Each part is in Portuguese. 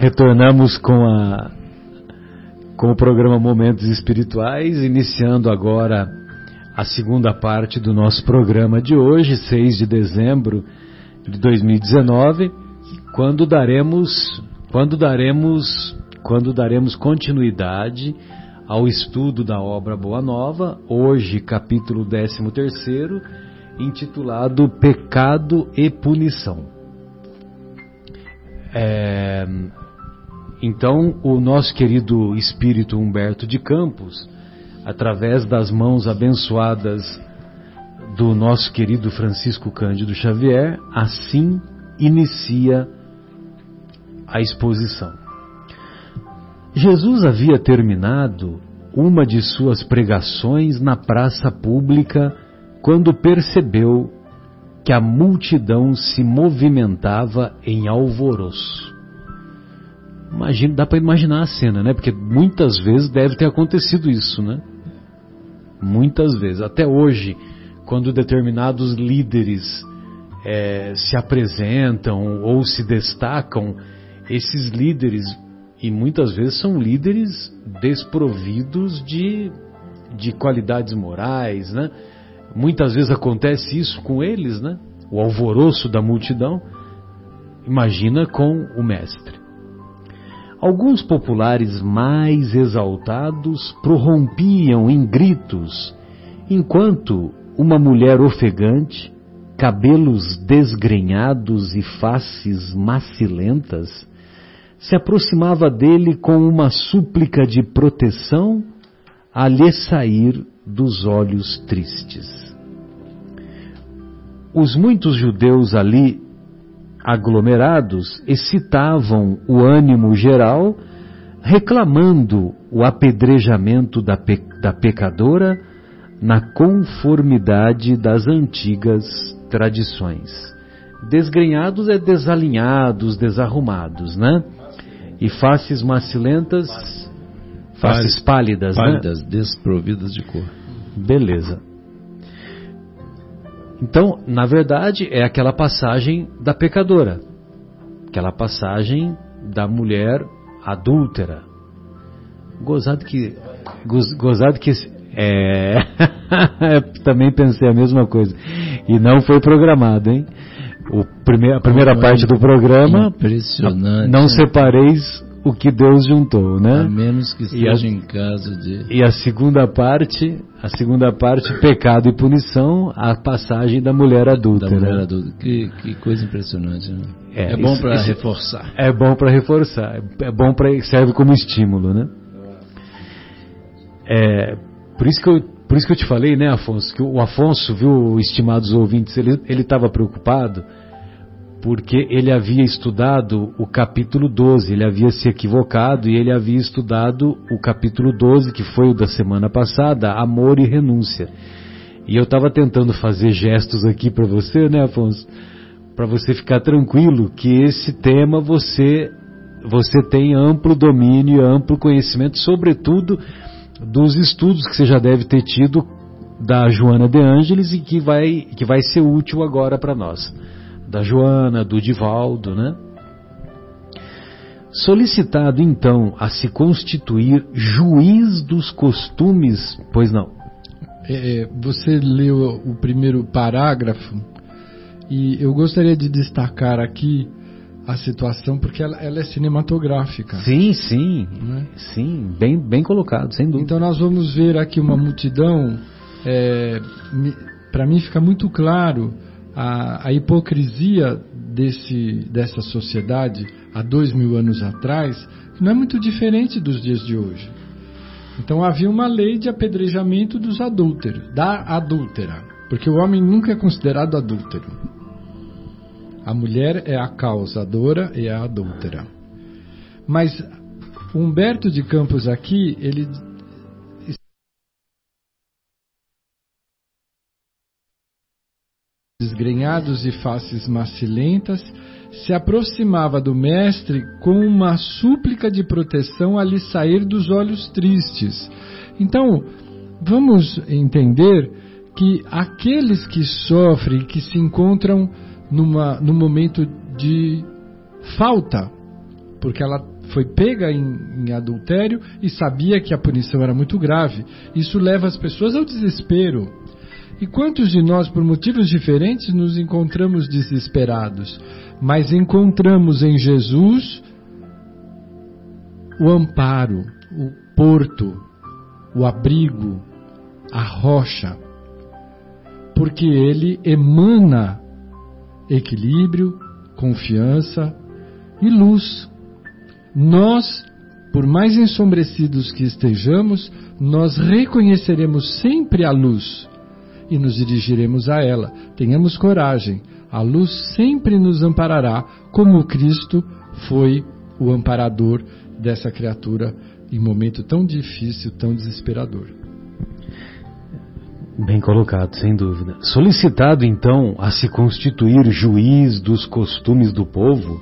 Retornamos com a com o programa Momentos Espirituais, iniciando agora a segunda parte do nosso programa de hoje, 6 de dezembro de 2019, quando daremos quando daremos quando daremos continuidade ao estudo da obra Boa Nova, hoje capítulo 13 intitulado Pecado e Punição. É, então, o nosso querido espírito Humberto de Campos, através das mãos abençoadas do nosso querido Francisco Cândido Xavier, assim inicia a exposição. Jesus havia terminado uma de suas pregações na praça pública quando percebeu que a multidão se movimentava em alvoroço. Imagina, dá para imaginar a cena, né? Porque muitas vezes deve ter acontecido isso, né? Muitas vezes. Até hoje, quando determinados líderes é, se apresentam ou se destacam, esses líderes, e muitas vezes são líderes desprovidos de, de qualidades morais, né? Muitas vezes acontece isso com eles, né? O alvoroço da multidão. Imagina com o mestre. Alguns populares mais exaltados prorrompiam em gritos, enquanto uma mulher ofegante, cabelos desgrenhados e faces macilentas, se aproximava dele com uma súplica de proteção a lhe sair dos olhos tristes. Os muitos judeus ali aglomerados excitavam o ânimo geral, reclamando o apedrejamento da, pe da pecadora na conformidade das antigas tradições. Desgrenhados é desalinhados, desarrumados, né? E faces macilentas, faces pálidas, pálidas né? desprovidas de cor. Beleza. Então, na verdade, é aquela passagem da pecadora, aquela passagem da mulher adúltera. Gozado que, gozado que é, também pensei a mesma coisa e não foi programado, hein? O primeir, a primeira parte do programa, impressionante, não separeis o que Deus juntou, né? A menos que esteja em caso de. E a segunda parte, a segunda parte, pecado e punição, a passagem da mulher adulta. Da mulher né? adulta. Que, que coisa impressionante, né? É, é bom para reforçar. É bom para reforçar, é bom para serve como estímulo, né? É, por isso que eu por isso que eu te falei, né, Afonso, que o Afonso, viu, estimados ouvintes, ele estava preocupado porque ele havia estudado o capítulo 12, ele havia se equivocado e ele havia estudado o capítulo 12, que foi o da semana passada, amor e renúncia. E eu estava tentando fazer gestos aqui para você, né, Afonso? Para você ficar tranquilo que esse tema você você tem amplo domínio, amplo conhecimento, sobretudo dos estudos que você já deve ter tido da Joana de Ângeles e que vai, que vai ser útil agora para nós. Da Joana, do Divaldo, né? Solicitado então a se constituir juiz dos costumes, pois não. É, você leu o primeiro parágrafo e eu gostaria de destacar aqui a situação porque ela, ela é cinematográfica. Sim, sim, né? sim, bem, bem colocado, sem dúvida. Então nós vamos ver aqui uma multidão. É, Para mim fica muito claro a, a hipocrisia desse, dessa sociedade há dois mil anos atrás, não é muito diferente dos dias de hoje. Então havia uma lei de apedrejamento dos adúlteros, da adúltera, porque o homem nunca é considerado adúltero. A mulher é a causadora e a adúltera. Mas Humberto de Campos aqui, ele desgrenhados e faces macilentas, se aproximava do mestre com uma súplica de proteção a lhe sair dos olhos tristes. Então, vamos entender que aqueles que sofrem, que se encontram numa, num momento de falta, porque ela foi pega em, em, adultério e sabia que a punição era muito grave. Isso leva as pessoas ao desespero. E quantos de nós, por motivos diferentes, nos encontramos desesperados, mas encontramos em Jesus o amparo, o porto, o abrigo, a rocha, porque ele emana equilíbrio, confiança e luz. Nós, por mais ensombrecidos que estejamos, nós reconheceremos sempre a luz e nos dirigiremos a ela. Tenhamos coragem, a luz sempre nos amparará, como Cristo foi o amparador dessa criatura em momento tão difícil, tão desesperador. Bem colocado, sem dúvida. Solicitado então a se constituir juiz dos costumes do povo,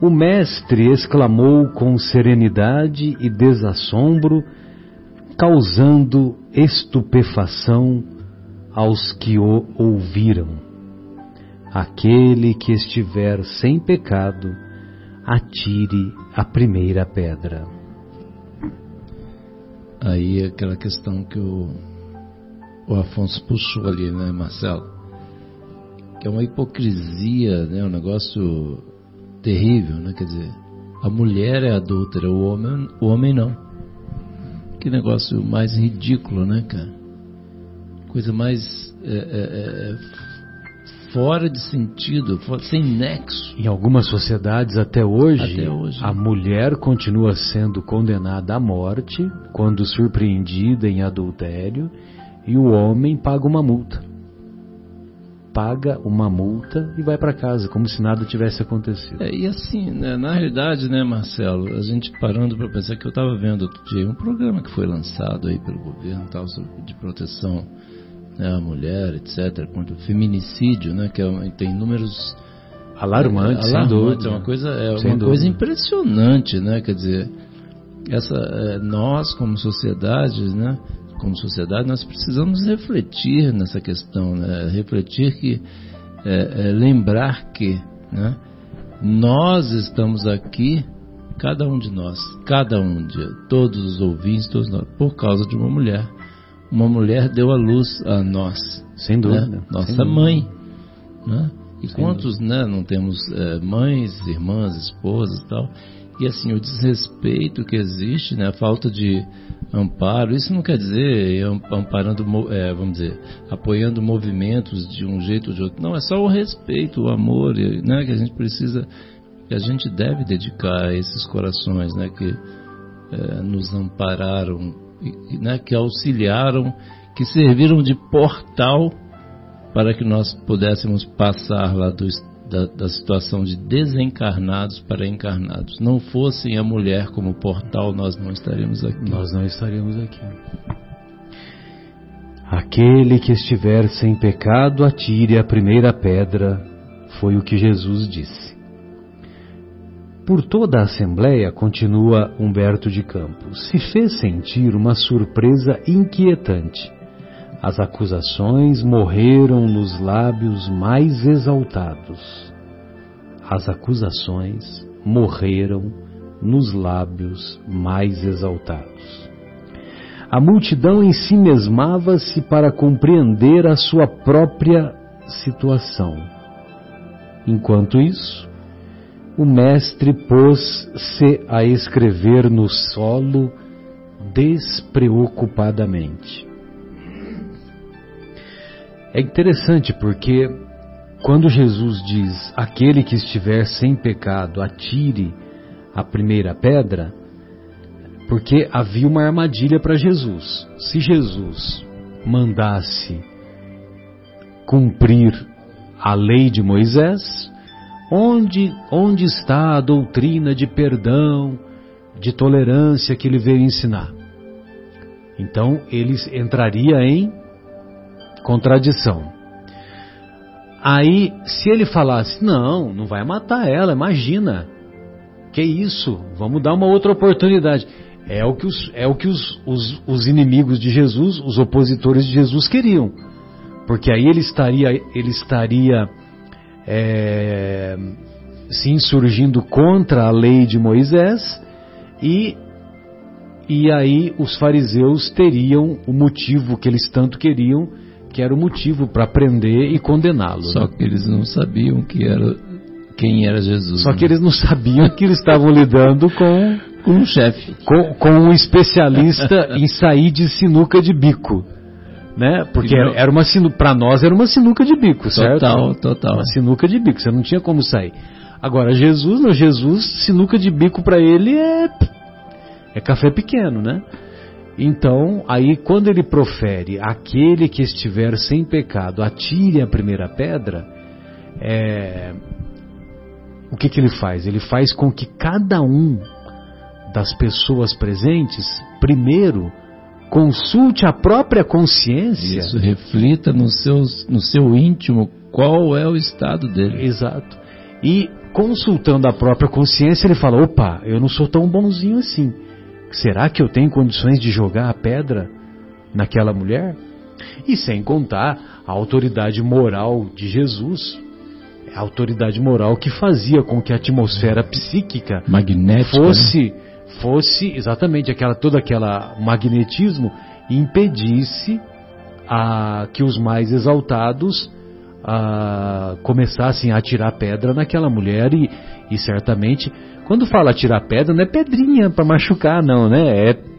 o mestre exclamou com serenidade e desassombro, causando estupefação aos que o ouviram. Aquele que estiver sem pecado, atire a primeira pedra. Aí é aquela questão que o, o Afonso puxou ali, né, Marcelo? Que é uma hipocrisia, né, um negócio terrível, né? Quer dizer, a mulher é adúltera, o homem, o homem não. Que negócio mais ridículo, né, cara? Coisa mais é, é, fora de sentido, sem nexo. Em algumas sociedades até hoje, até hoje, a mulher continua sendo condenada à morte quando surpreendida em adultério e o homem paga uma multa. Paga uma multa e vai para casa, como se nada tivesse acontecido. É, e assim, né, na realidade, né, Marcelo, a gente parando para pensar que eu estava vendo outro dia um programa que foi lançado aí pelo governo tal, de proteção né, a mulher, etc., contra o feminicídio, né, que é, tem números alarmantes, é, alarmantes, é uma coisa, é uma coisa impressionante, né, quer dizer, essa, é, nós como sociedade, né, como sociedade, nós precisamos refletir nessa questão, né, refletir que, é, é, lembrar que, né, nós estamos aqui cada um de nós, cada um de todos os ouvintes, todos nós, por causa de uma mulher uma mulher deu a luz a nós. Sem dúvida. Né? Nossa sem mãe. Né? E sem quantos né, não temos é, mães, irmãs, esposas e tal? E assim, o desrespeito que existe, né, a falta de amparo, isso não quer dizer amparando, é, vamos dizer, apoiando movimentos de um jeito ou de outro. Não, é só o respeito, o amor, né, que a gente precisa, que a gente deve dedicar a esses corações, né, que é, nos ampararam né, que auxiliaram, que serviram de portal para que nós pudéssemos passar lá do, da, da, situação de desencarnados para encarnados. Não fossem a mulher como portal, nós não estaríamos aqui. Nós não estaríamos aqui. Aquele que estiver sem pecado, atire a primeira pedra, foi o que Jesus disse. Por toda a Assembleia, continua Humberto de Campos, se fez sentir uma surpresa inquietante. As acusações morreram nos lábios mais exaltados. As acusações morreram nos lábios mais exaltados. A multidão em si mesmava-se para compreender a sua própria situação. Enquanto isso, o mestre pôs-se a escrever no solo despreocupadamente. É interessante porque quando Jesus diz: Aquele que estiver sem pecado, atire a primeira pedra, porque havia uma armadilha para Jesus. Se Jesus mandasse cumprir a lei de Moisés, Onde, onde está a doutrina de perdão, de tolerância que ele veio ensinar? Então ele entraria em contradição. Aí, se ele falasse, não, não vai matar ela, imagina, que isso, vamos dar uma outra oportunidade. É o que os, é o que os, os, os inimigos de Jesus, os opositores de Jesus queriam. Porque aí ele estaria, ele estaria é, se insurgindo contra a lei de Moisés e e aí os fariseus teriam o motivo que eles tanto queriam, que era o motivo para prender e condená-lo. Só né? que eles não sabiam que era quem era Jesus. Só né? que eles não sabiam que eles estavam lidando com com um chefe. com, com um especialista em sair de sinuca de bico, né? Porque era, era uma sinuca, para nós era uma sinuca de bico, certo? Total, total. Uma sinuca de bico, você não tinha como sair. Agora Jesus, não, Jesus, sinuca de bico para ele é é café pequeno, né? Então, aí quando ele profere aquele que estiver sem pecado, atire a primeira pedra, é, o que, que ele faz? Ele faz com que cada um das pessoas presentes, primeiro, consulte a própria consciência. Isso reflita no, seus, no seu íntimo qual é o estado dele. Exato. E consultando a própria consciência, ele fala: opa, eu não sou tão bonzinho assim. Será que eu tenho condições de jogar a pedra naquela mulher? E sem contar a autoridade moral de Jesus, a autoridade moral que fazia com que a atmosfera psíquica Magnética. fosse, fosse exatamente aquela todo aquela magnetismo impedisse a, que os mais exaltados a, começassem a atirar pedra naquela mulher e, e certamente quando fala atirar pedra não é pedrinha para machucar não, né? É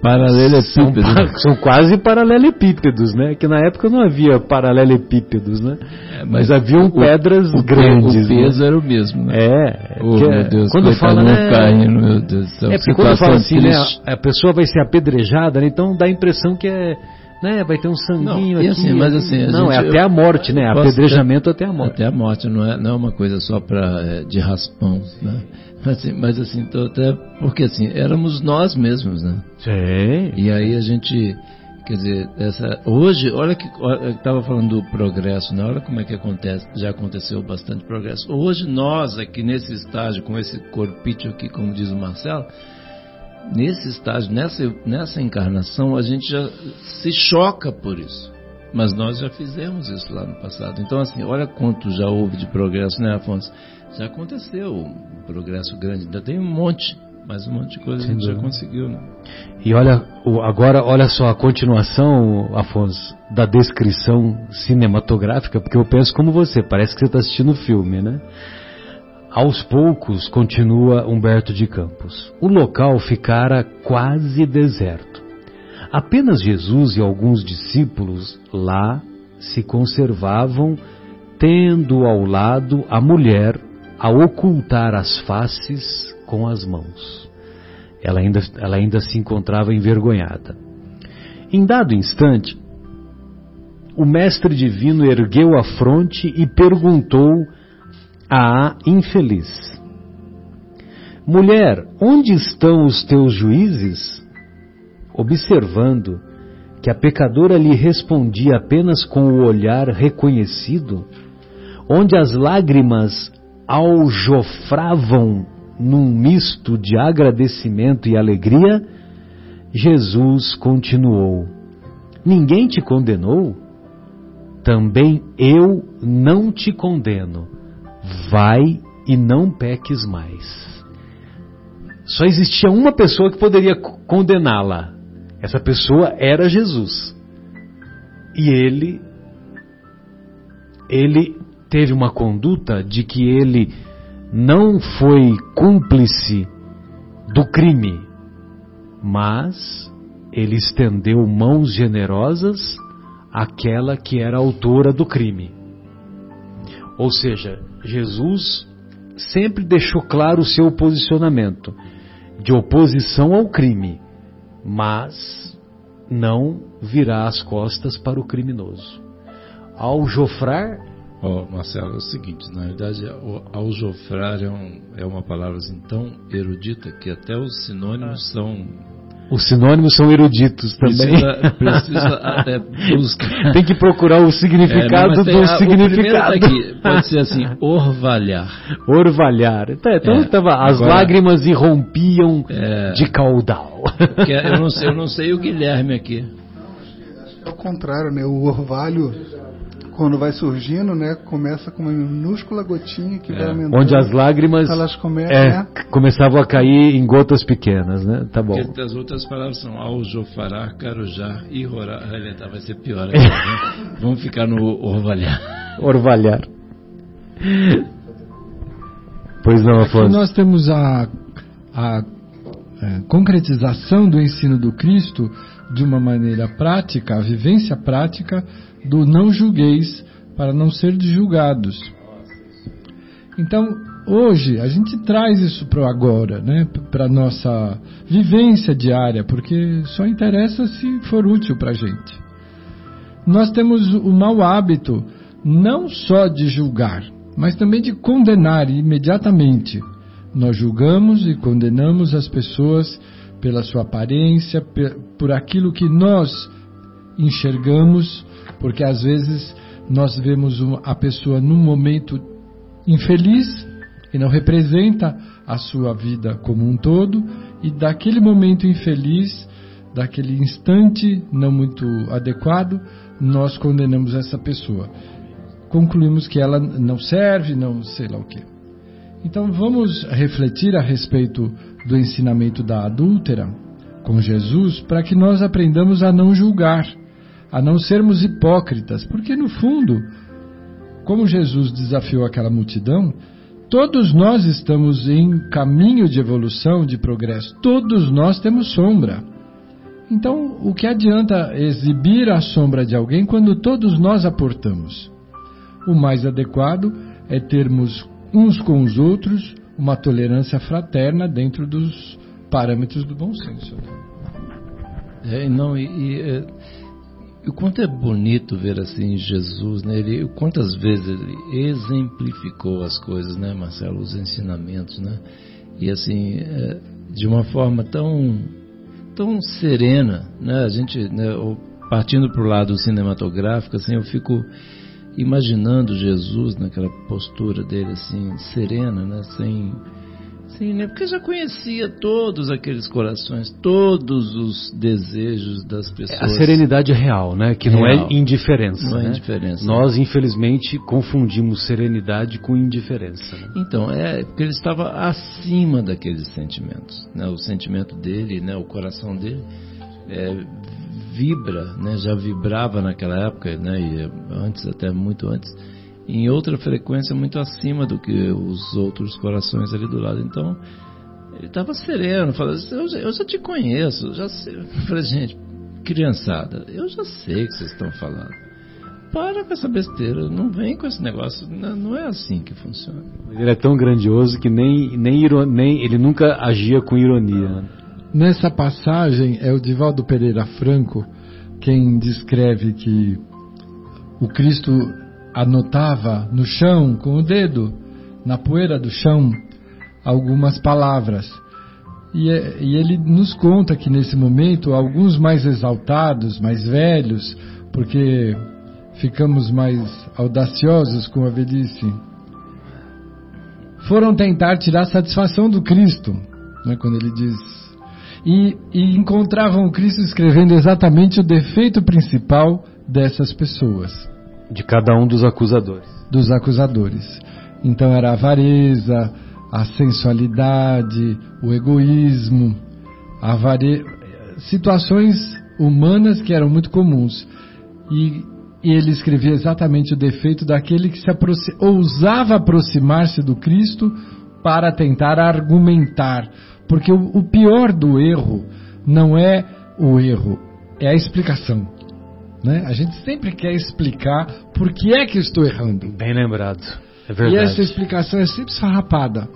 são, Paralelepípedo. pa- são quase paralelepípedos, né? Que na época não havia paralelepípedos, né? É, Mas haviam pedras o, grandes. O peso era o mesmo, né? né? É, Oh, porque meu Deus, quando fala, né, caindo, meu Deus céu. é porque quando fala assim, né, triste. a, a pessoa vai ser apedrejada, né, então dá a impressão que é, né, vai ter um sanguinho Não, aqui. assim, mas assim, não, é gente- até a morte, né? Apedrejamento até a morte. Até a morte, não é, não é uma coisa só pra, é, de raspão, né? Assim, mas assim, tô até, porque assim, éramos nós mesmos, né? Sim. E aí a gente, quer dizer, essa, hoje, olha que, olha, eu estava falando do progresso, né? Olha como é que acontece, já aconteceu bastante progresso. Hoje nós aqui nesse estágio, com esse corpício aqui, como diz o Marcelo, nesse estágio, nessa, nessa encarnação, a gente já se choca por isso. Mas nós já fizemos isso lá no passado. Então, assim, olha quanto já houve de progresso, né, Afonso? Já aconteceu um progresso grande. Ainda tem um monte, mas um monte de coisa Sem a gente já dúvida. conseguiu, né? E olha, agora olha só a continuação, Afonso, da descrição cinematográfica, porque eu penso como você, parece que você está assistindo o filme, né? Aos poucos, continua Humberto de Campos, o local ficara quase deserto. Apenas Jesus e alguns discípulos lá se conservavam, tendo ao lado a mulher a ocultar as faces com as mãos. Ela ainda, ela ainda se encontrava envergonhada. Em dado instante, o mestre divino ergueu a fronte e perguntou à infeliz: Mulher, onde estão os teus juízes? Observando que a pecadora lhe respondia apenas com o olhar reconhecido, onde as lágrimas aljofravam num misto de agradecimento e alegria, Jesus continuou: Ninguém te condenou? Também eu não te condeno. Vai e não peques mais. Só existia uma pessoa que poderia co- condená-la. Essa pessoa era Jesus. E ele ele teve uma conduta de que ele não foi cúmplice do crime, mas ele estendeu mãos generosas àquela que era autora do crime. Ou seja, Jesus sempre deixou claro o seu posicionamento de oposição ao crime, mas não virá as costas para o criminoso. Ao jofrar, Ó, Marcelo, é o seguinte, na verdade, o aljofrar é, um, é uma palavra assim, tão erudita que até os sinônimos são... os sinônimos são eruditos também. Precisa, precisa até buscar... Tem que procurar o significado É, não, mas tem do a- significado. tá aqui, pode ser assim, orvalhar. Orvalhar. Então, então É, tava, as agora- lágrimas irrompiam É. de caudal. Que é- eu, não sei, eu não sei o Guilherme aqui. É o contrário, né? O orvalho, quando vai surgindo, né, começa com uma minúscula gotinha que é. vai aumentando. Onde as lágrimas elas começam, é, né? começavam a cair em gotas pequenas, né? Tá bom. Porque as outras palavras são aljofará, carujá e rorá. Tá, vai ser pior. Aqui, né? Vamos ficar no orvalhar. Orvalhar. Pois não, Afonso. Aqui nós temos a, a, a é, concretização do ensino do Cristo de uma maneira prática, a vivência prática do não julgueis para não ser julgados. Então, hoje, a gente traz isso para o agora, né? para a nossa vivência diária, porque só interessa se for útil para a gente. Nós temos o mau hábito não só de julgar, mas também de condenar imediatamente. Nós julgamos e condenamos as pessoas pela sua aparência, por aquilo que nós enxergamos, porque às vezes nós vemos a pessoa num momento infeliz e não representa a sua vida como um todo, e daquele momento infeliz, daquele instante não muito adequado, nós condenamos essa pessoa. Concluímos que ela não serve, não sei lá o que. Então vamos refletir a respeito do ensinamento da adúltera com Jesus para que nós aprendamos a não julgar, a não sermos hipócritas, porque no fundo, como Jesus desafiou aquela multidão, todos nós estamos em caminho de evolução, de progresso, todos nós temos sombra. Então, o que adianta exibir a sombra de alguém quando todos nós aportamos? O mais adequado é termos uns com os outros uma tolerância fraterna dentro dos parâmetros do bom senso. É, não, e, e é, o quanto é bonito ver assim Jesus, né? Ele, quantas vezes ele exemplificou as coisas, né, Marcelo, os ensinamentos, né? E assim, é, de uma forma tão tão serena, né? A gente, né, partindo para o lado cinematográfico, assim, eu fico imaginando Jesus naquela postura dele assim, serena, né? sem, sem né? porque já conhecia todos aqueles corações, todos os desejos das pessoas. A serenidade real, né? Que real. não é indiferença. Não é né? indiferença. Nós, infelizmente, confundimos serenidade com indiferença. Né? Então, é porque ele estava acima daqueles sentimentos. Né? O sentimento dele, né? o coração dele, é, vibra, né, já vibrava naquela época, né, e antes até muito antes, em outra frequência muito acima do que os outros corações ali do lado. Então ele estava sereno, falando, assim, eu, já, eu já te conheço, já sei. Eu falei, gente, criançada, eu já sei o que vocês estão falando. Para com essa besteira, não vem com esse negócio, não, não é assim que funciona. Ele é tão grandioso que nem, nem, nem ele nunca agia com ironia. Nessa passagem é o Divaldo Pereira Franco quem descreve que o Cristo anotava no chão com o dedo, na poeira do chão, algumas palavras. E, é, e ele nos conta que nesse momento alguns mais exaltados, mais velhos, porque ficamos mais audaciosos com a velhice, foram tentar tirar satisfação do Cristo, né, quando ele diz e, e encontravam o Cristo escrevendo exatamente o defeito principal dessas pessoas. De cada um dos acusadores. Dos acusadores. Então era a avareza, a sensualidade, o egoísmo, a vare... situações humanas que eram muito comuns. E, e ele escrevia exatamente o defeito daquele que se aproxim... ousava aproximar-se do Cristo para tentar argumentar, porque o, o pior do erro não é o erro, é a explicação. Né? A gente sempre quer explicar por que é que eu estou errando. Bem lembrado. É verdade. E essa explicação é sempre sarrapada,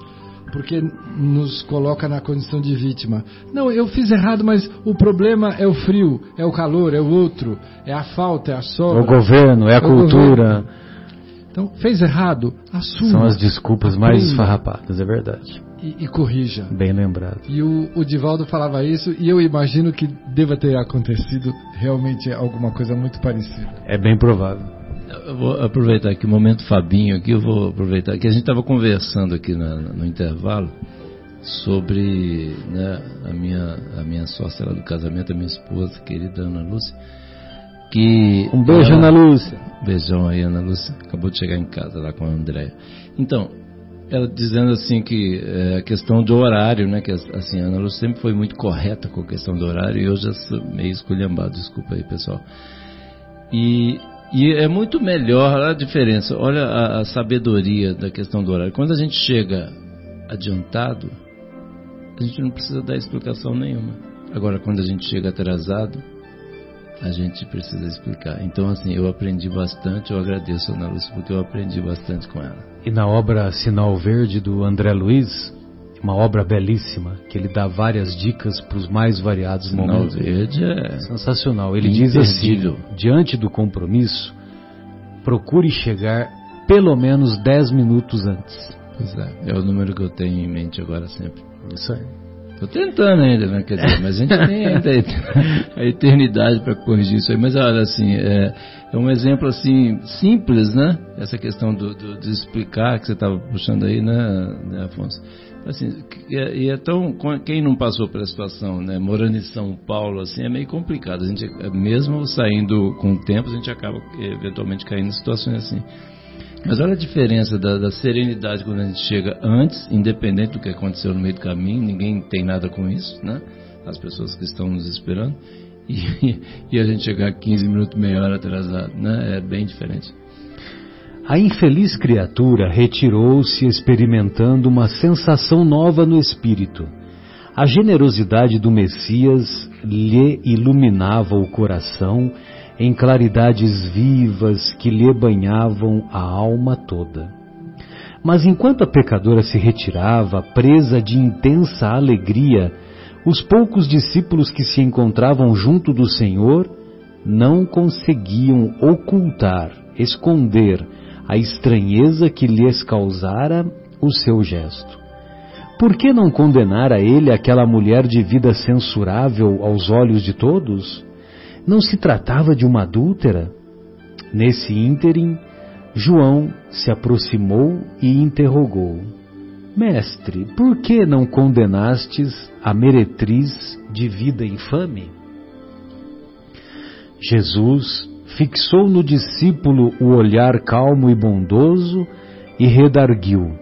porque nos coloca na condição de vítima. Não, eu fiz errado, mas o problema é o frio, é o calor, é o outro, é a falta, é a sobra. É o governo, é a é cultura. Então, fez errado, assuma. São as desculpas mais esfarrapadas, é verdade e, e corrija. Bem lembrado. E o, o Divaldo falava isso e eu imagino que deva ter acontecido realmente alguma coisa muito parecida. É bem provável. Eu vou aproveitar aqui o momento Fabinho aqui, eu vou aproveitar que a gente estava conversando aqui na, no intervalo sobre né, a minha a minha sócia lá do casamento, a minha esposa, querida Ana Lúcia. que Um beijo, ela- Ana Lúcia. Beijão aí, Ana Lúcia. Acabou de chegar em casa lá com a Andréia. Então, ela dizendo assim que é, a questão do horário, né? Que assim, a Ana Lúcia sempre foi muito correta com a questão do horário e eu já sou meio esculhambado, desculpa aí, pessoal. E, e é muito melhor olha a diferença. Olha a, a sabedoria da questão do horário. Quando a gente chega adiantado, a gente não precisa dar explicação nenhuma. Agora, quando a gente chega atrasado, a gente precisa explicar. Então, assim, eu aprendi bastante, eu agradeço a Ana Lúcia porque eu aprendi bastante com ela. E na obra Sinal Verde do André Luiz, uma obra belíssima, que ele dá várias dicas para os mais variados Sinal momentos. verde é... Sensacional. Ele diz assim: diante do compromisso, procure chegar pelo menos 10 minutos antes. Pois é, é o número que eu tenho em mente agora sempre. Isso aí. Tô tentando ainda, né? Quer dizer, mas a gente tem ainda a eternidade para corrigir isso aí. Mas olha, assim, é, é um exemplo assim simples, né? Essa questão do, do- de explicar que você estava puxando aí, né, né, Afonso? Assim, é, e é tão quem não passou pela situação, né? Morando em São Paulo, assim, é meio complicado. A gente, mesmo saindo com o tempo, a gente acaba eventualmente caindo em situações assim. Mas olha a diferença da, da serenidade quando a gente chega antes, independente do que aconteceu no meio do caminho, ninguém tem nada com isso, né? As pessoas que estão nos esperando. E, e a gente chegar 15 minutos, meia hora atrasado, né? É bem diferente. A infeliz criatura retirou-se experimentando uma sensação nova no espírito. A generosidade do Messias lhe iluminava o coração em claridades vivas que lhe banhavam a alma toda. Mas enquanto a pecadora se retirava, presa de intensa alegria, os poucos discípulos que se encontravam junto do Senhor não conseguiam ocultar, esconder a estranheza que lhes causara o seu gesto. Por que não condenar a ele aquela mulher de vida censurável aos olhos de todos? Não se tratava de uma adúltera? Nesse ínterim, João se aproximou e interrogou: Mestre, por que não condenastes a meretriz de vida infame? Jesus fixou no discípulo o olhar calmo e bondoso e redarguiu: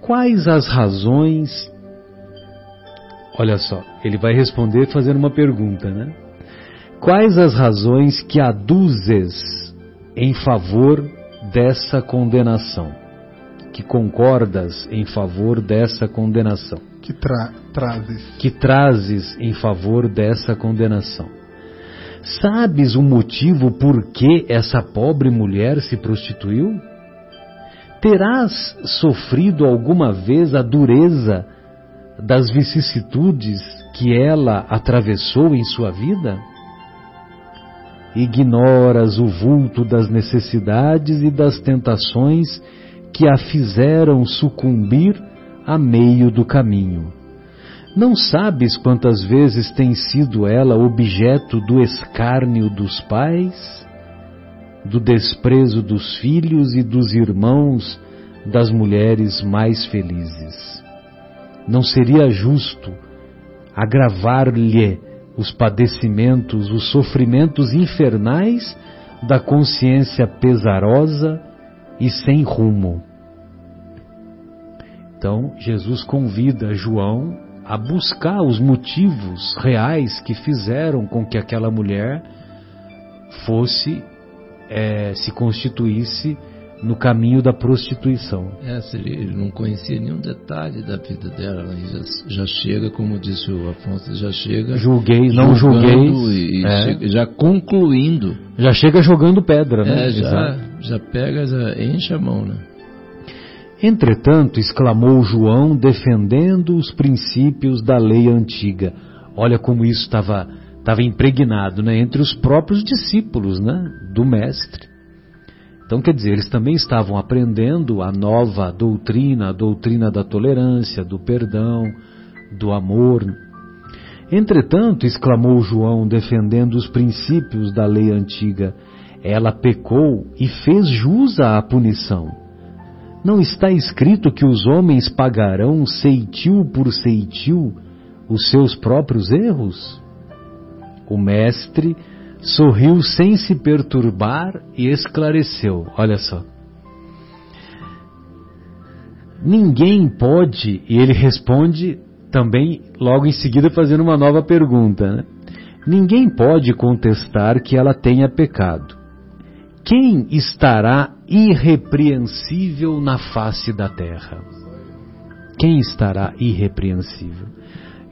Quais as razões. Olha só, ele vai responder fazendo uma pergunta, né? Quais as razões que aduzes em favor dessa condenação? Que concordas em favor dessa condenação? que tra trazes. Que trazes em favor dessa condenação? Sabes o motivo por que essa pobre mulher se prostituiu? Terás sofrido alguma vez a dureza das vicissitudes que ela atravessou em sua vida? Ignoras o vulto das necessidades e das tentações que a fizeram sucumbir a meio do caminho. Não sabes quantas vezes tem sido ela objeto do escárnio dos pais, do desprezo dos filhos e dos irmãos das mulheres mais felizes. Não seria justo agravar-lhe os padecimentos, os sofrimentos infernais da consciência pesarosa e sem rumo. Então, Jesus convida João a buscar os motivos reais que fizeram com que aquela mulher fosse, é, se constituísse no caminho da prostituição. É, ele, não conhecia nenhum detalhe da vida dela, ela já, já chega, como disse o Afonso, já chega. Julguei, não julguei. É, já concluindo. já chega jogando pedra, né? É, já, já pega, já enche a mão, né? Entretanto, exclamou João, defendendo os princípios da lei antiga. Olha como isso estava estava impregnado né, entre os próprios discípulos né, do Mestre. Então, quer dizer, eles também estavam aprendendo a nova doutrina, a doutrina da tolerância, do perdão, do amor. Entretanto, exclamou João, defendendo os princípios da lei antiga, ela pecou e fez jus à punição. Não está escrito que os homens pagarão ceitil por ceitil os seus próprios erros? O Mestre sorriu sem se perturbar e esclareceu: Olha só. Ninguém pode, e ele responde também logo em seguida fazendo uma nova pergunta, né? Ninguém pode contestar que ela tenha pecado. Quem estará irrepreensível na face da terra? Quem estará irrepreensível?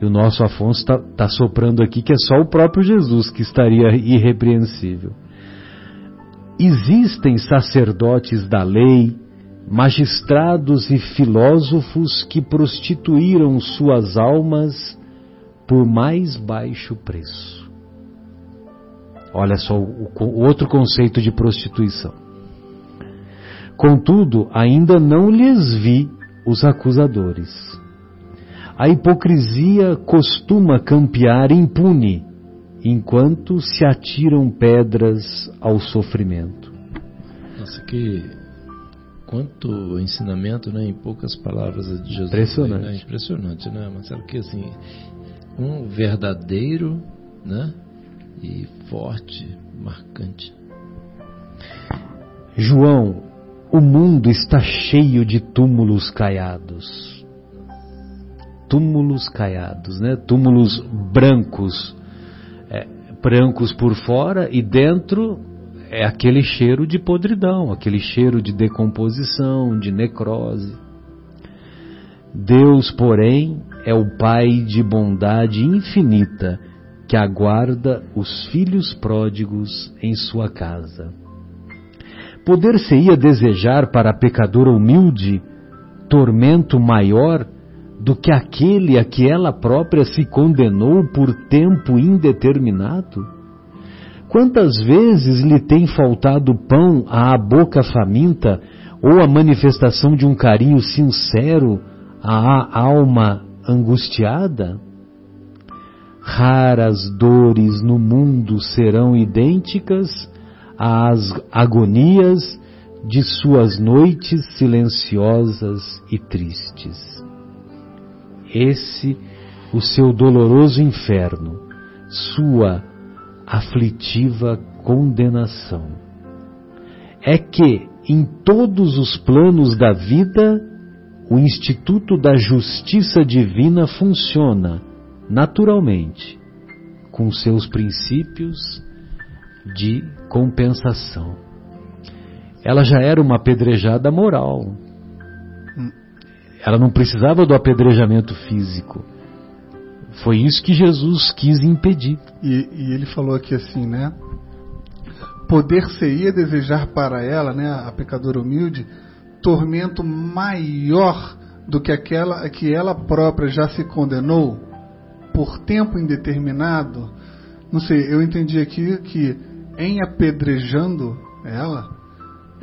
E o nosso Afonso está tá soprando aqui que é só o próprio Jesus que estaria irrepreensível. Existem sacerdotes da lei, magistrados e filósofos que prostituíram suas almas por mais baixo preço. Olha só o, o outro conceito de prostituição. Contudo, ainda não lhes vi os acusadores. A hipocrisia costuma campear impune, enquanto se atiram pedras ao sofrimento. Nossa, que quanto ensinamento, né, em poucas palavras de Jesus. Impressionante. Né? Impressionante, né, Marcelo? Que assim, um verdadeiro, né, e forte, marcante. João, o mundo está cheio de túmulos caiados. Túmulos caiados, né? Túmulos brancos, é, brancos por fora e dentro é aquele cheiro de podridão, aquele cheiro de decomposição, de necrose. Deus, porém, é o Pai de bondade infinita que aguarda os filhos pródigos em sua casa. Poder-se-ia desejar para a pecadora humilde tormento maior do que aquele a que ela própria se condenou por tempo indeterminado? Quantas vezes lhe tem faltado pão à boca faminta ou a manifestação de um carinho sincero à alma angustiada? raras dores no mundo serão idênticas às agonias de suas noites silenciosas e tristes. Esse, o seu doloroso inferno, sua aflitiva condenação. É que, em todos os planos da vida, o Instituto da Justiça Divina funciona naturalmente com seus princípios de compensação. Ela já era uma apedrejada moral. Ela não precisava do apedrejamento físico. Foi isso que Jesus quis impedir. E, e ele falou aqui assim, né? Poder-se-ia desejar para ela, né, a pecadora humilde, tormento maior do que aquela a que ela própria já se condenou por tempo indeterminado. Não sei, eu entendi aqui que em apedrejando ela,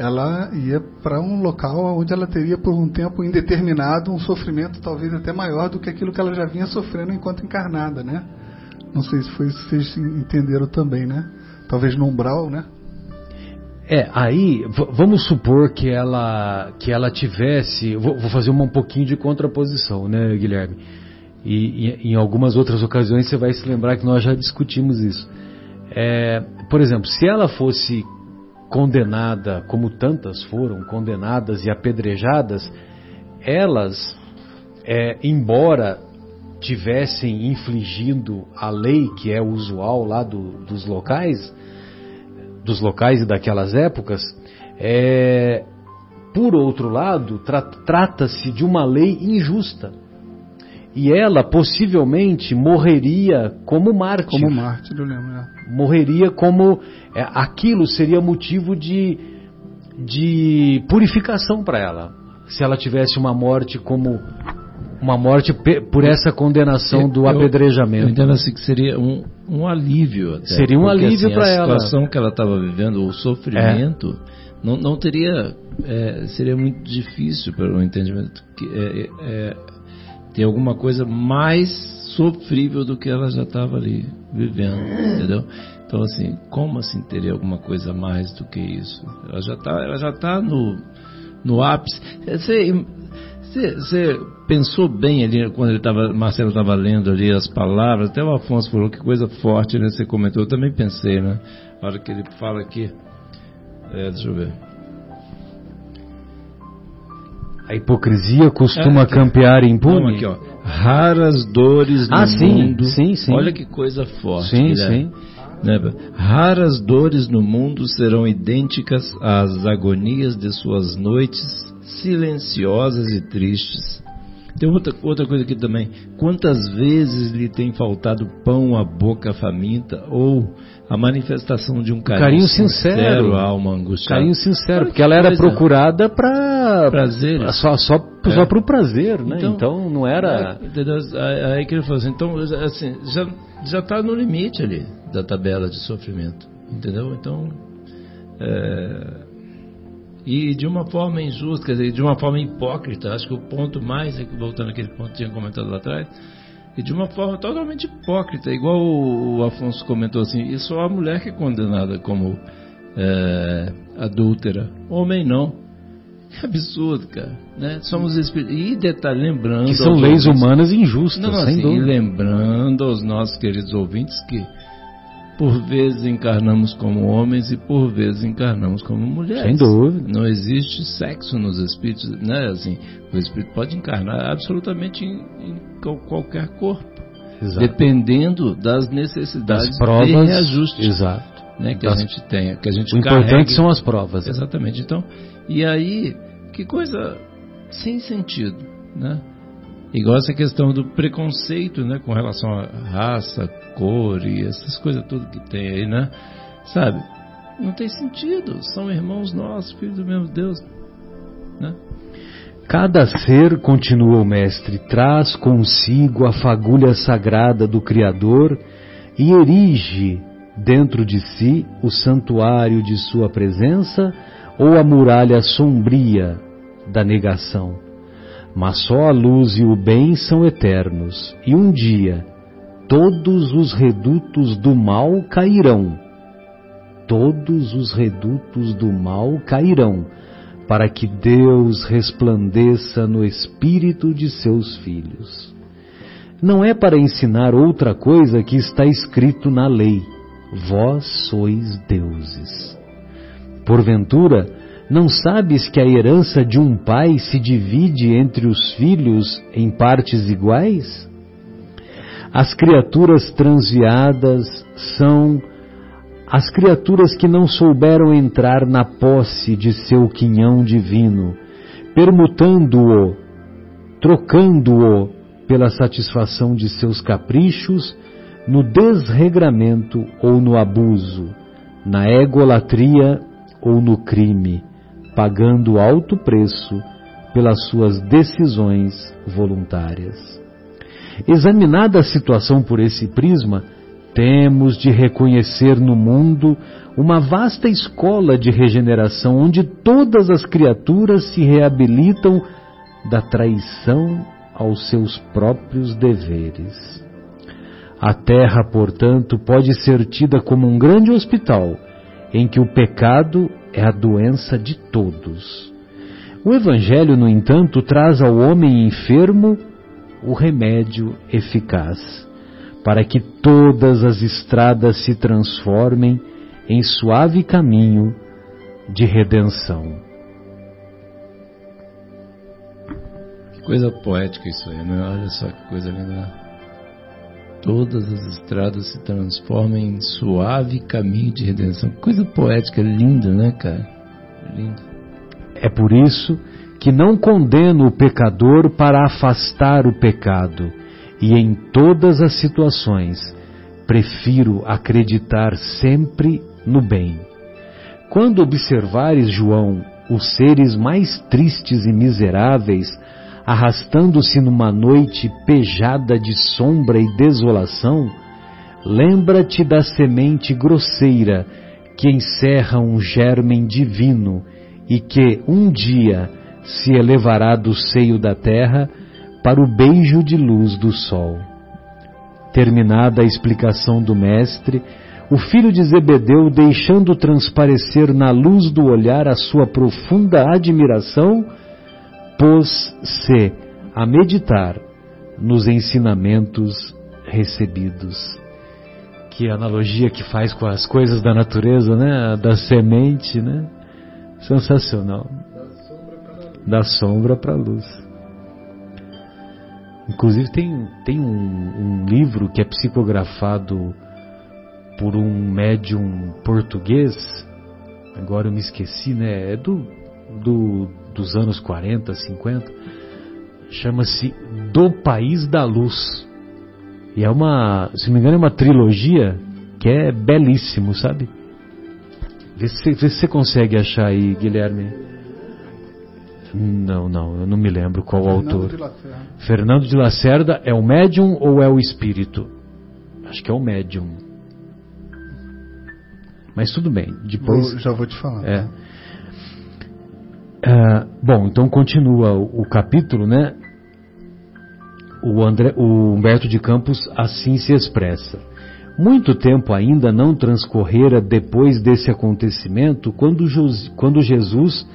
ela ia para um local onde ela teria por um tempo indeterminado um sofrimento talvez até maior do que aquilo que ela já vinha sofrendo enquanto encarnada, né? Não sei se foi vocês entenderam também, né? Talvez no umbral, né? É, aí vamos supor que ela que ela tivesse, vou, vou fazer uma, um pouquinho de contraposição, né, Guilherme? E, e, em algumas outras ocasiões você vai se lembrar que nós já discutimos isso. É, por exemplo, se ela fosse condenada, como tantas foram condenadas e apedrejadas, elas, é, embora tivessem infligindo a lei que é usual lá do, dos locais, dos locais e daquelas épocas, é, por outro lado, tra trata-se de uma lei injusta e ela possivelmente morreria como mártir. Como mártir, eu lembro. É. Morreria como. É, aquilo seria motivo de, de purificação para ela. Se ela tivesse uma morte como. Uma morte por essa condenação do apedrejamento. Eu entendo assim que seria um, um alívio até. Seria um porque, alívio assim, para ela. A situação que ela estava vivendo, o sofrimento, é. não, não teria. É, seria muito difícil para o entendimento. Que, ter alguma coisa mais sofrível do que ela já estava ali vivendo, entendeu? Então assim, como assim teria alguma coisa mais do que isso? Ela já está, ela já tá no no ápice. Você, Você pensou bem ali quando ele tava, Marcelo estava lendo ali as palavras, até o Afonso falou que coisa forte, né? Você comentou, eu também pensei, né? A hora que ele fala aqui. É, deixa eu ver. A hipocrisia costuma é, campear impune. Aqui, ó. Raras dores no ah, sim, mundo. Sim, sim. Olha que coisa forte. Sim, sim. Né? Raras dores no mundo serão idênticas às agonias de suas noites silenciosas e tristes. Tem outra, outra coisa aqui também. Quantas vezes lhe tem faltado pão à boca faminta ou a manifestação de um carinho, carinho sincero, sincero à alma angustiada? Carinho sincero, porque ela era procurada para prazer, só só, é. só para o prazer, né? Então, então não era. É, aí que ele falou assim, então assim já já está no limite ali da tabela de sofrimento, entendeu? Então é, e de uma forma injusta, quer dizer, de uma forma hipócrita. Acho que o ponto mais, voltando àquele ponto que tinha comentado lá atrás, e de uma forma totalmente hipócrita, igual o Afonso comentou assim, e só a mulher que é condenada como é, adúltera, homem não. Que absurdo, cara. Né? Somos espíritos. E detalhe, lembrando. Que são leis humanas injustas, não, sem assim, dúvida. E lembrando aos nossos queridos ouvintes que por vezes encarnamos como homens e por vezes encarnamos como mulheres. Sem dúvida. Não existe sexo nos espíritos, né? Assim, o espírito pode encarnar absolutamente em, em qualquer corpo, Exato. dependendo das necessidades das provas, de reajuste. Exato. Né, que das, a gente tem, que a gente O carregue. importante são as provas. Exatamente. Então, e aí, que coisa sem sentido, né? Igual essa questão do preconceito, né, com relação à raça, cor e essas coisas tudo que tem aí, né? Sabe? Não tem sentido. São irmãos nossos, filhos do mesmo Deus, né? Cada ser, continua o mestre, traz consigo a fagulha sagrada do Criador e erige dentro de si o santuário de sua presença ou a muralha sombria da negação. Mas só a luz e o bem são eternos, e um dia todos os redutos do mal cairão. Todos os redutos do mal cairão, para que Deus resplandeça no espírito de seus filhos. Não é para ensinar outra coisa que está escrito na lei: vós sois deuses. Porventura, não sabes que a herança de um pai se divide entre os filhos em partes iguais? As criaturas transviadas são as criaturas que não souberam entrar na posse de seu quinhão divino, permutando-o, trocando-o pela satisfação de seus caprichos, no desregramento ou no abuso, na egolatria ou no crime pagando alto preço pelas suas decisões voluntárias. Examinada a situação por esse prisma, temos de reconhecer no mundo uma vasta escola de regeneração onde todas as criaturas se reabilitam da traição aos seus próprios deveres. A Terra, portanto, pode ser tida como um grande hospital em que o pecado é a doença de todos. O Evangelho, no entanto, traz ao homem enfermo o remédio eficaz, para que todas as estradas se transformem em suave caminho de redenção. Que coisa poética isso aí, né? Olha só que coisa linda todas as estradas se transformam em suave caminho de redenção. Coisa poética, linda, né, cara? Lindo. É por isso que não condeno o pecador para afastar o pecado, e em todas as situações prefiro acreditar sempre no bem. Quando observares, João, os seres mais tristes e miseráveis arrastando-se numa noite pejada de sombra e desolação, lembra-te da semente grosseira que encerra um germen divino e que um dia se elevará do seio da terra para o beijo de luz do sol. Terminada a explicação do Mestre, o filho de Zebedeu, deixando transparecer na luz do olhar a sua profunda admiração, pôs-se a meditar nos ensinamentos recebidos. Que analogia que faz com as coisas da natureza, né? Da semente, né? Sensacional. Da sombra para a luz. Inclusive tem, tem um, um livro que é psicografado por um médium português, agora eu me esqueci, né? É do, do, dos anos 40, 50, chama-se Do País da Luz. E é uma, se não me engano, é uma trilogia que é belíssimo, sabe? Vê se, vê se você consegue achar aí, Guilherme. Não, não, eu não me lembro qual Fernando autor. De Fernando de Lacerda é o médium ou é o espírito? Acho que é o médium. Mas tudo bem, depois. Já vou te falar. É. Uh, bom, então continua o, o, capítulo, né? O, André, o Humberto de Campos assim se expressa. Muito tempo ainda não transcorrera depois desse acontecimento, quando, quando Jesus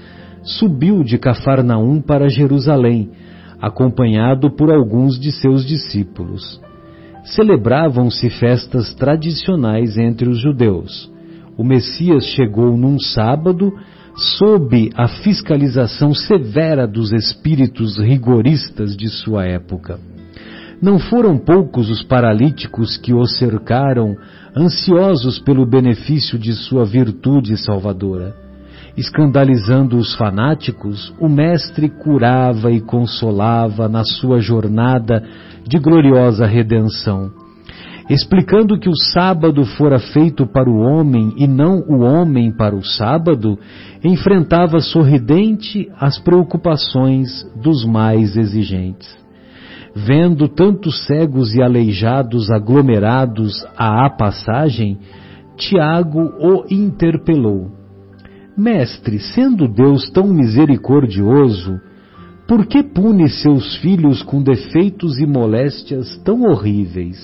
subiu de Cafarnaum para Jerusalém, acompanhado por alguns de seus discípulos. Celebravam-se festas tradicionais entre os judeus. O Messias chegou num sábado sob a fiscalização severa dos espíritos rigoristas de sua época. Não foram poucos os paralíticos que o cercaram, ansiosos pelo benefício de sua virtude salvadora. Escandalizando os fanáticos, o Mestre curava e consolava na sua jornada de gloriosa redenção. Explicando que o sábado fora feito para o homem e não o homem para o sábado, enfrentava sorridente as preocupações dos mais exigentes. Vendo tantos cegos e aleijados aglomerados à passagem, Tiago o interpelou Mestre, sendo Deus tão misericordioso, por que pune seus filhos com defeitos e moléstias tão horríveis?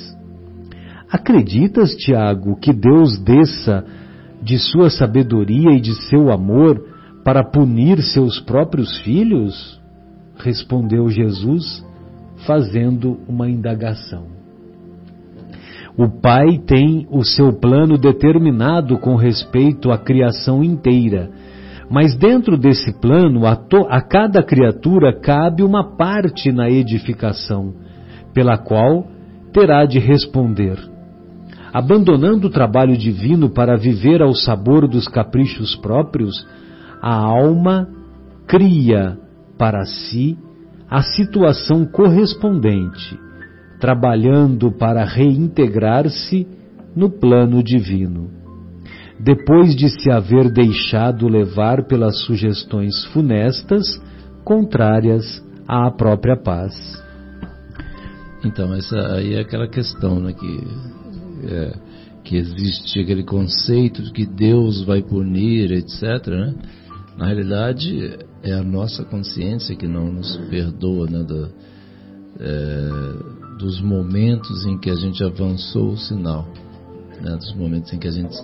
Acreditas, Tiago, que Deus desça de sua sabedoria e de seu amor para punir seus próprios filhos? Respondeu Jesus, fazendo uma indagação. O Pai tem o seu plano determinado com respeito à criação inteira. Mas dentro desse plano, a, to, a cada criatura cabe uma parte na edificação, pela qual terá de responder. Abandonando o trabalho divino para viver ao sabor dos caprichos próprios, a alma cria para si a situação correspondente trabalhando para reintegrar-se no plano divino. Depois de se haver deixado levar pelas sugestões funestas, contrárias à própria paz. Então, essa aí é aquela questão né, que, é, que existe aquele conceito de que Deus vai punir, etc. Né? Na realidade, é a nossa consciência que não nos perdoa né, é, dos momentos em que a gente avançou o sinal, né? dos momentos em que a gente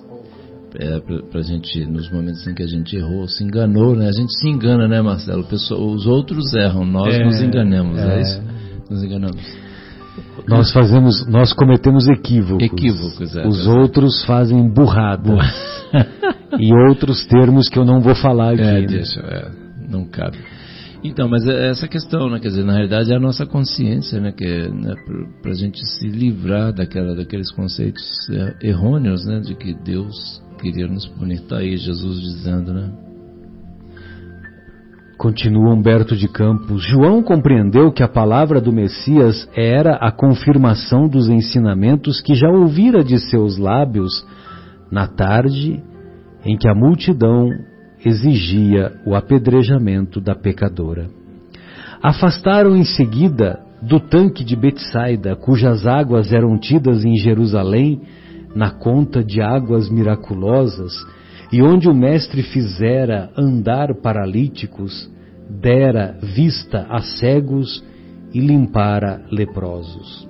é, pra, gente nos momentos em que a gente errou, se enganou, né? A gente se engana, né, Marcelo? Pessoa, os outros erram, nós é, nos enganamos, é. é isso? Nos enganamos. Nós fazemos, nós cometemos equívocos. Equívocos, é. Os outros fazem burrada. e outros termos que eu não vou falar aqui. É, deixa, é, não cabe. Então, mas é essa questão, né? Quer dizer, na realidade é a nossa consciência, né? Que é né, para a gente se livrar daquela, daqueles conceitos é, errôneos, né? De que Deus queria nos punir. Está aí Jesus dizendo, né? Continua Humberto de Campos. João compreendeu que a palavra do Messias era a confirmação dos ensinamentos que já ouvira de seus lábios na tarde em que a multidão exigia o apedrejamento da pecadora. Afastaram em seguida do tanque de Betsaida, cujas águas eram tidas em Jerusalém na conta de águas miraculosas, e onde o mestre fizera andar paralíticos, dera vista a cegos e limpara leprosos.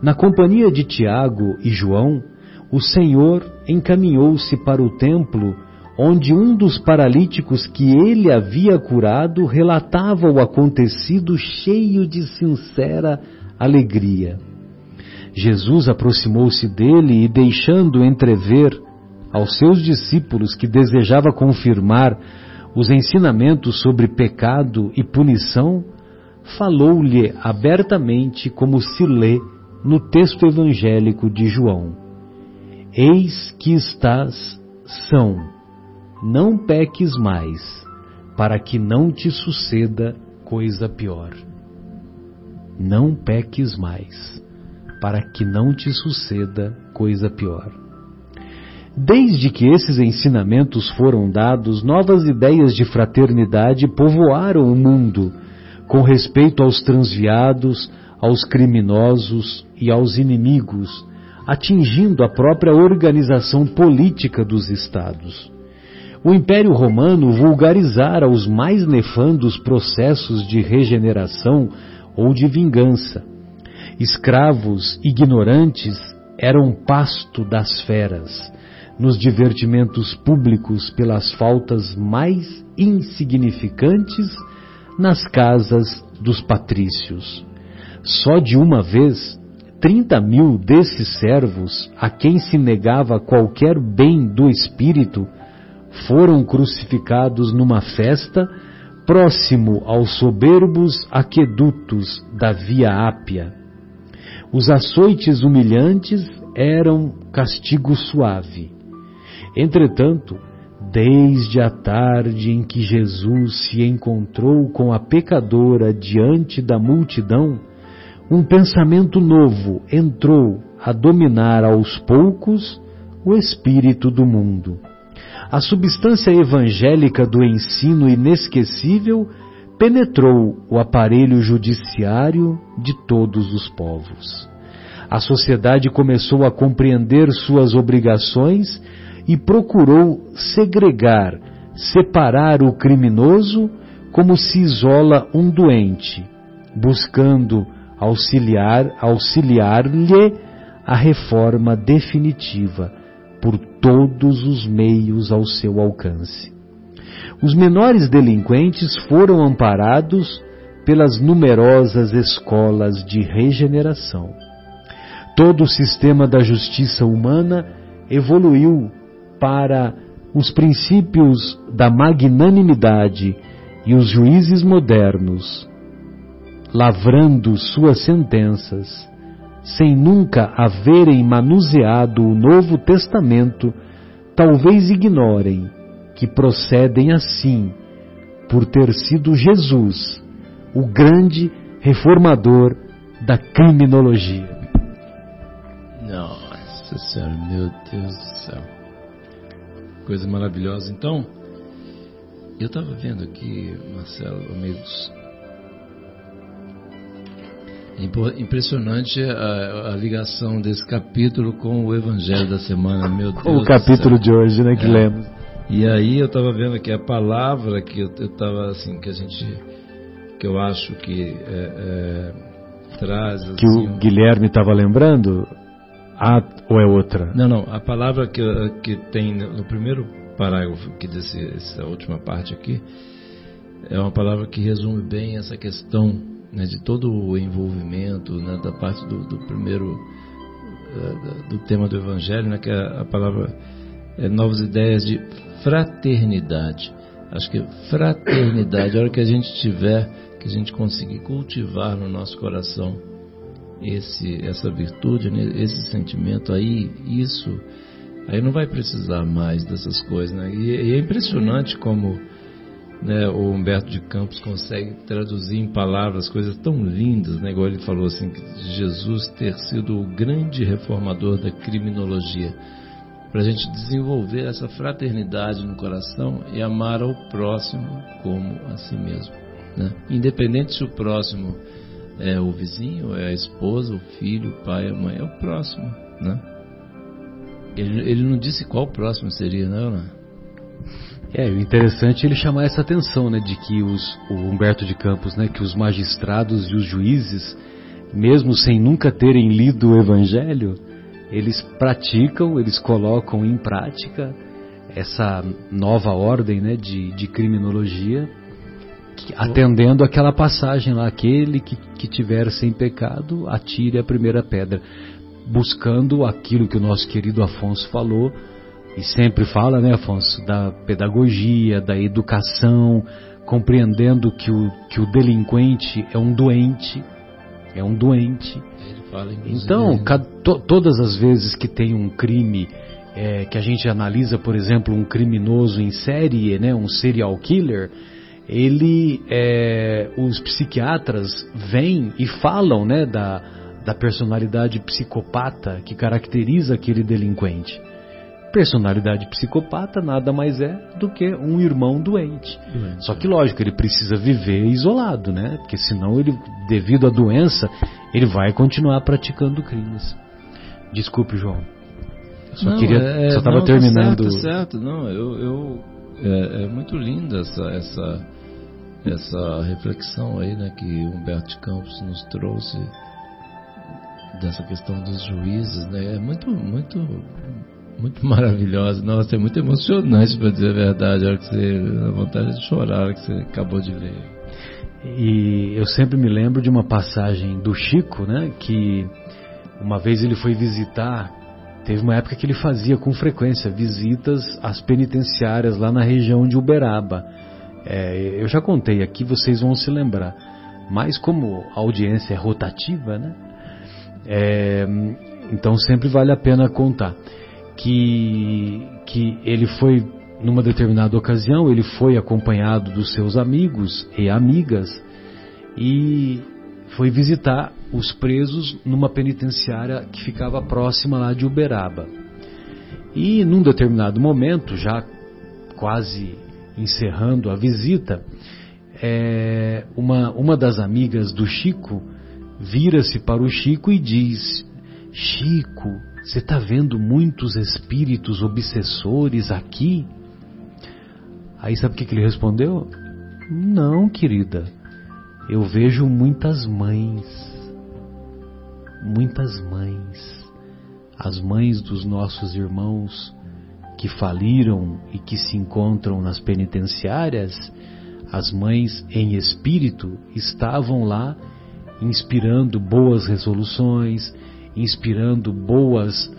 Na companhia de Tiago e João, o Senhor encaminhou-se para o templo onde um dos paralíticos que ele havia curado relatava o acontecido cheio de sincera alegria. Jesus aproximou-se dele e, deixando entrever aos seus discípulos que desejava confirmar os ensinamentos sobre pecado e punição, falou-lhe abertamente como se lê no texto evangélico de João: Eis que estás são não peques mais, para que não te suceda coisa pior. Não peques mais, para que não te suceda coisa pior. Desde que esses ensinamentos foram dados, novas ideias de fraternidade povoaram o mundo com respeito aos transviados, aos criminosos e aos inimigos, atingindo a própria organização política dos estados o Império Romano vulgarizara os mais nefandos processos de regeneração ou de vingança. Escravos ignorantes eram pasto das feras, nos divertimentos públicos pelas faltas mais insignificantes nas casas dos patrícios. Só de uma vez, trinta mil desses servos, a quem se negava qualquer bem do espírito, foram crucificados numa festa próximo aos soberbos aquedutos da Via Ápia. Os açoites humilhantes eram castigo suave. Entretanto, desde a tarde em que Jesus se encontrou com a pecadora diante da multidão, um pensamento novo entrou a dominar aos poucos o espírito do mundo. A substância evangélica do ensino inesquecível penetrou o aparelho judiciário de todos os povos. A sociedade começou a compreender suas obrigações e procurou segregar, separar o criminoso como se isola um doente, buscando auxiliar auxiliar-lhe a reforma definitiva por todos os meios ao seu alcance. Os menores delinquentes foram amparados pelas numerosas escolas de regeneração. Todo o sistema da justiça humana evoluiu para os princípios da magnanimidade e os juízes modernos, lavrando suas sentenças, sem nunca haverem manuseado o Novo Testamento, talvez ignorem que procedem assim por ter sido Jesus, o grande reformador da criminologia. Nossa Senhora, meu Deus do céu. Coisa maravilhosa. Então, eu estava vendo aqui, Marcelo, amigos, Impressionante a, a, ligação desse capítulo com o Evangelho da semana, meu Deus. O capítulo de hoje, né, que é. lemos. E aí eu estava vendo aqui a palavra que eu estava assim, que a gente, que eu acho que é, é, traz. Assim, que o um... Guilherme estava lembrando? Ah, ou é outra? Não, não. A palavra que, que tem no primeiro parágrafo que desse essa última parte aqui é uma palavra que resume bem essa questão né, de todo o envolvimento né, da parte do, do primeiro uh, do tema do Evangelho, né, que é a palavra é, novas ideias de fraternidade. Acho que fraternidade, a hora que a gente tiver, que a gente conseguir cultivar no nosso coração esse, essa virtude, né, esse sentimento, aí isso, aí não vai precisar mais dessas coisas, né? E, e é impressionante como né, o Humberto de Campos consegue traduzir em palavras coisas tão lindas, né, igual ele falou assim, que Jesus ter sido o grande reformador da criminologia, para a gente desenvolver essa fraternidade no coração e amar ao próximo como a si mesmo. Né? Independente se o próximo é o vizinho, é a esposa, o filho, o pai, a mãe, é o próximo. Né? Ele, ele não disse qual o próximo seria, não, não? É, o interessante é ele chamar essa atenção, né, de que os, o Humberto de Campos, né, que os magistrados e os juízes, mesmo sem nunca terem lido o Evangelho, eles praticam, eles colocam em prática essa nova ordem né, de, de criminologia, atendendo aquela passagem lá, aquele que, que tiver sem pecado, atire a primeira pedra, buscando aquilo que o nosso querido Afonso falou, e sempre fala, né, Afonso, da pedagogia, da educação, compreendendo que o, que o delinquente é um doente, é um doente. Fala, então, to, todas as vezes que tem um crime é, que a gente analisa, por exemplo, um criminoso em série, né, um serial killer, ele, é, os psiquiatras vêm e falam, né, da, da personalidade psicopata que caracteriza aquele delinquente. Personalidade psicopata nada mais é do que um irmão doente. doente. Só que lógico, ele precisa viver isolado, né? Porque senão ele, devido à doença, ele vai continuar praticando crimes. Desculpe, João. Eu só não, queria, é, só estava terminando. Tá certo, certo. Não, eu, eu é, é, muito linda essa, essa, essa reflexão aí, né, que Humberto Campos nos trouxe dessa questão dos juízes, né? É muito, muito muito maravilhosa. Nossa, é muito emocionante, para dizer a verdade, a hora que você. a vontade de chorar, a hora que você acabou de ler. E eu sempre me lembro de uma passagem do Chico, né? Que uma vez ele foi visitar. Teve uma época que ele fazia com frequência visitas às penitenciárias lá na região de Uberaba. É, eu já contei aqui, vocês vão se lembrar. Mas como a audiência é rotativa, né? É, então sempre vale a pena contar que, que ele foi, numa determinada ocasião, ele foi acompanhado dos seus amigos e amigas e foi visitar os presos numa penitenciária que ficava próxima lá de Uberaba. E num determinado momento, já quase encerrando a visita, é, uma, uma das amigas do Chico vira-se para o Chico e diz: Chico, você está vendo muitos espíritos obsessores aqui? Aí sabe o que, que ele respondeu? Não, querida. Eu vejo muitas mães. Muitas mães. As mães dos nossos irmãos que faliram e que se encontram nas penitenciárias, as mães em espírito estavam lá inspirando boas resoluções, inspirando boas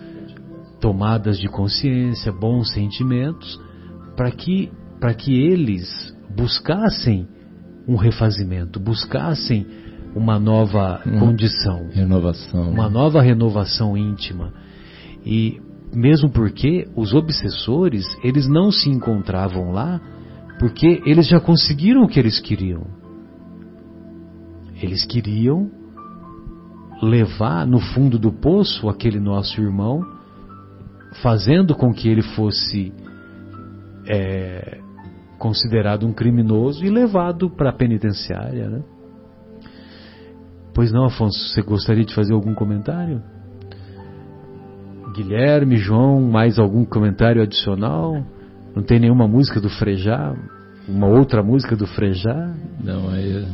tomadas de consciência, bons sentimentos, para que, para que eles buscassem um refazimento, buscassem uma nova uma condição, renovação, uma nova renovação íntima. E mesmo porque os obsessores, eles não se encontravam lá porque eles já conseguiram o que eles queriam. Eles queriam levar no fundo do poço aquele nosso irmão, fazendo com que ele fosse é, considerado um criminoso e levado para a penitenciária. Né? Pois não, Afonso, você gostaria de fazer algum comentário? Guilherme, João, mais algum comentário adicional? Não tem nenhuma música do Frejá? Uma outra música do Frejá? Não, aí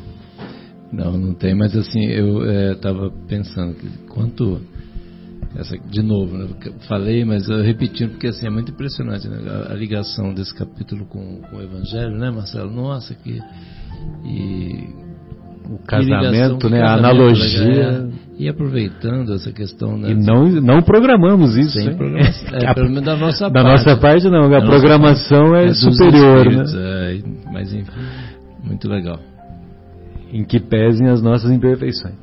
não, não tem, mas assim, eu estava é, pensando que quanto. Essa, de novo, né, falei, mas eu repetindo, porque assim, é muito impressionante né, a, a, ligação desse capítulo com, com, o Evangelho, né, Marcelo? Nossa, que. E, o casamento, ligação, né, a analogia. E aproveitando essa questão. Né, e não, não programamos isso. Sem programação. É, pelo menos da nossa da parte. Da nossa parte, não. A programação é, é superior. Né? É, mas enfim, muito legal em que pesem as nossas imperfeições.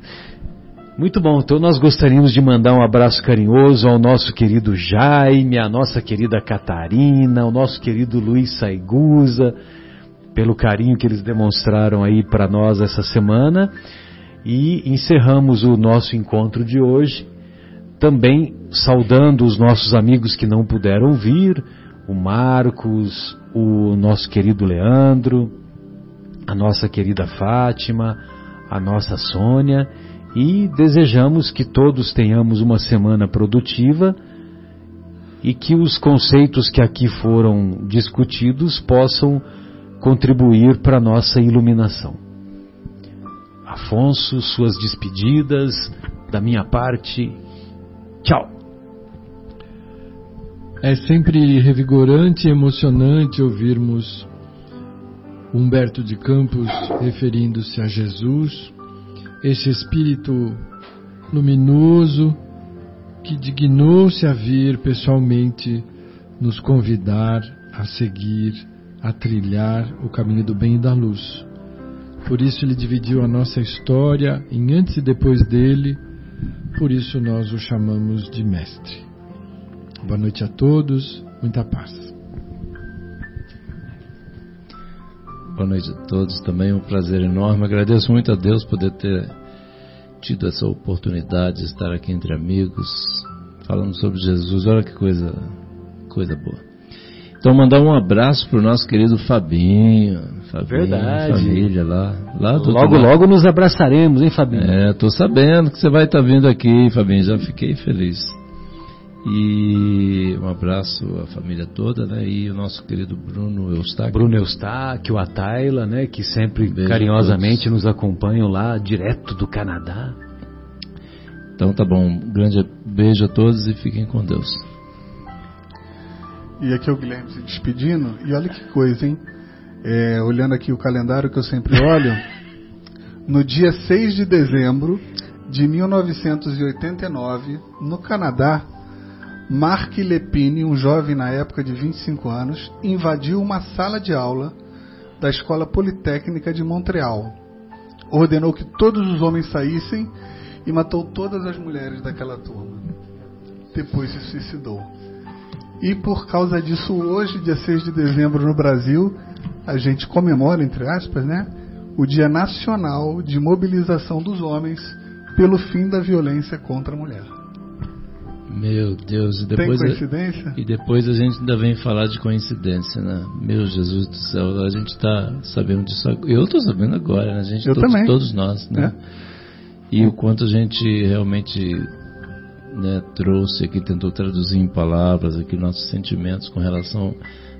Muito bom, então nós gostaríamos de mandar um abraço carinhoso ao nosso querido Jaime, à nossa querida Catarina, ao nosso querido Luiz Saigusa, pelo carinho que eles demonstraram aí para nós essa semana. E encerramos o nosso encontro de hoje, também saudando os nossos amigos que não puderam vir, o Marcos, o nosso querido Leandro, a nossa querida Fátima, a nossa Sônia e desejamos que todos tenhamos uma semana produtiva e que os conceitos que aqui foram discutidos possam contribuir para a nossa iluminação. Afonso, suas despedidas, da minha parte, tchau. É sempre revigorante e emocionante ouvirmos Humberto de Campos referindo-se a Jesus, esse espírito luminoso que dignou-se a vir pessoalmente nos convidar a seguir, a trilhar o caminho do bem e da luz. Por isso ele dividiu a nossa história em antes e depois dele, por isso nós o chamamos de mestre. Boa noite a todos, muita paz. Boa noite a todos, também um prazer enorme. Agradeço muito a Deus poder ter tido essa oportunidade de estar aqui entre amigos, falando sobre Jesus. Olha que coisa, coisa boa. Então mandar um abraço pro nosso querido Fabinho, Fabinho, Verdade. família lá, lá Logo, logo nos abraçaremos, hein, Fabinho? É, tô sabendo que você vai estar vindo aqui, Fabinho, já fiquei feliz. E um abraço à família toda, né? E o nosso querido Bruno Eustáquio. Bruno Eustáquio, a Tayla, né, que sempre Beijo carinhosamente nos acompanham lá, direto do Canadá. Então tá bom, um grande beijo a todos e fiquem com Deus. E aqui é o Guilherme se despedindo. E olha que coisa, hein? É, olhando aqui o calendário que eu sempre olho, no dia 6 de dezembro de 1989, no Canadá, Mark Lepine, um jovem na época de 25 anos, invadiu uma sala de aula da Escola Politécnica de Montreal. Ordenou que todos os homens saíssem e matou todas as mulheres daquela turma. Depois se suicidou. E por causa disso, hoje, dia 6 de dezembro, no Brasil, a gente comemora, entre aspas, né, o Dia Nacional de Mobilização dos Homens pelo fim da violência contra a mulher. Meu Deus, e depois, Tem a, coincidência? e depois a gente ainda vem falar de coincidência, né? Meu Jesus do céu, a gente tá sabendo disso agora. Eu tô sabendo agora, né? A gente, Eu todos, também. todos nós, né? E o quanto a gente realmente né, trouxe aqui, tentou traduzir em palavras aqui nossos sentimentos com relação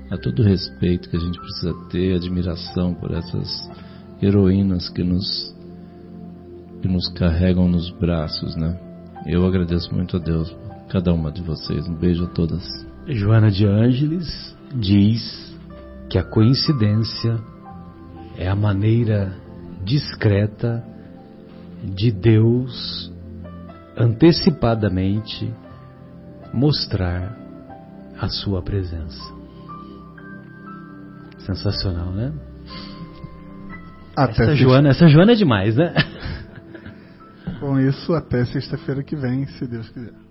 a todo o respeito que a gente precisa ter, admiração por essas heroínas que nos que nos carregam nos braços, né? Eu agradeço muito a Deus, por cada uma de vocês. Um beijo a todas. Joana de Ângeles diz que a coincidência é a maneira discreta de Deus antecipadamente mostrar a sua presença. Sensacional, né? Até Essa Joana, essa Joana é demais, né? Com isso, até sexta-feira que vem, se Deus quiser.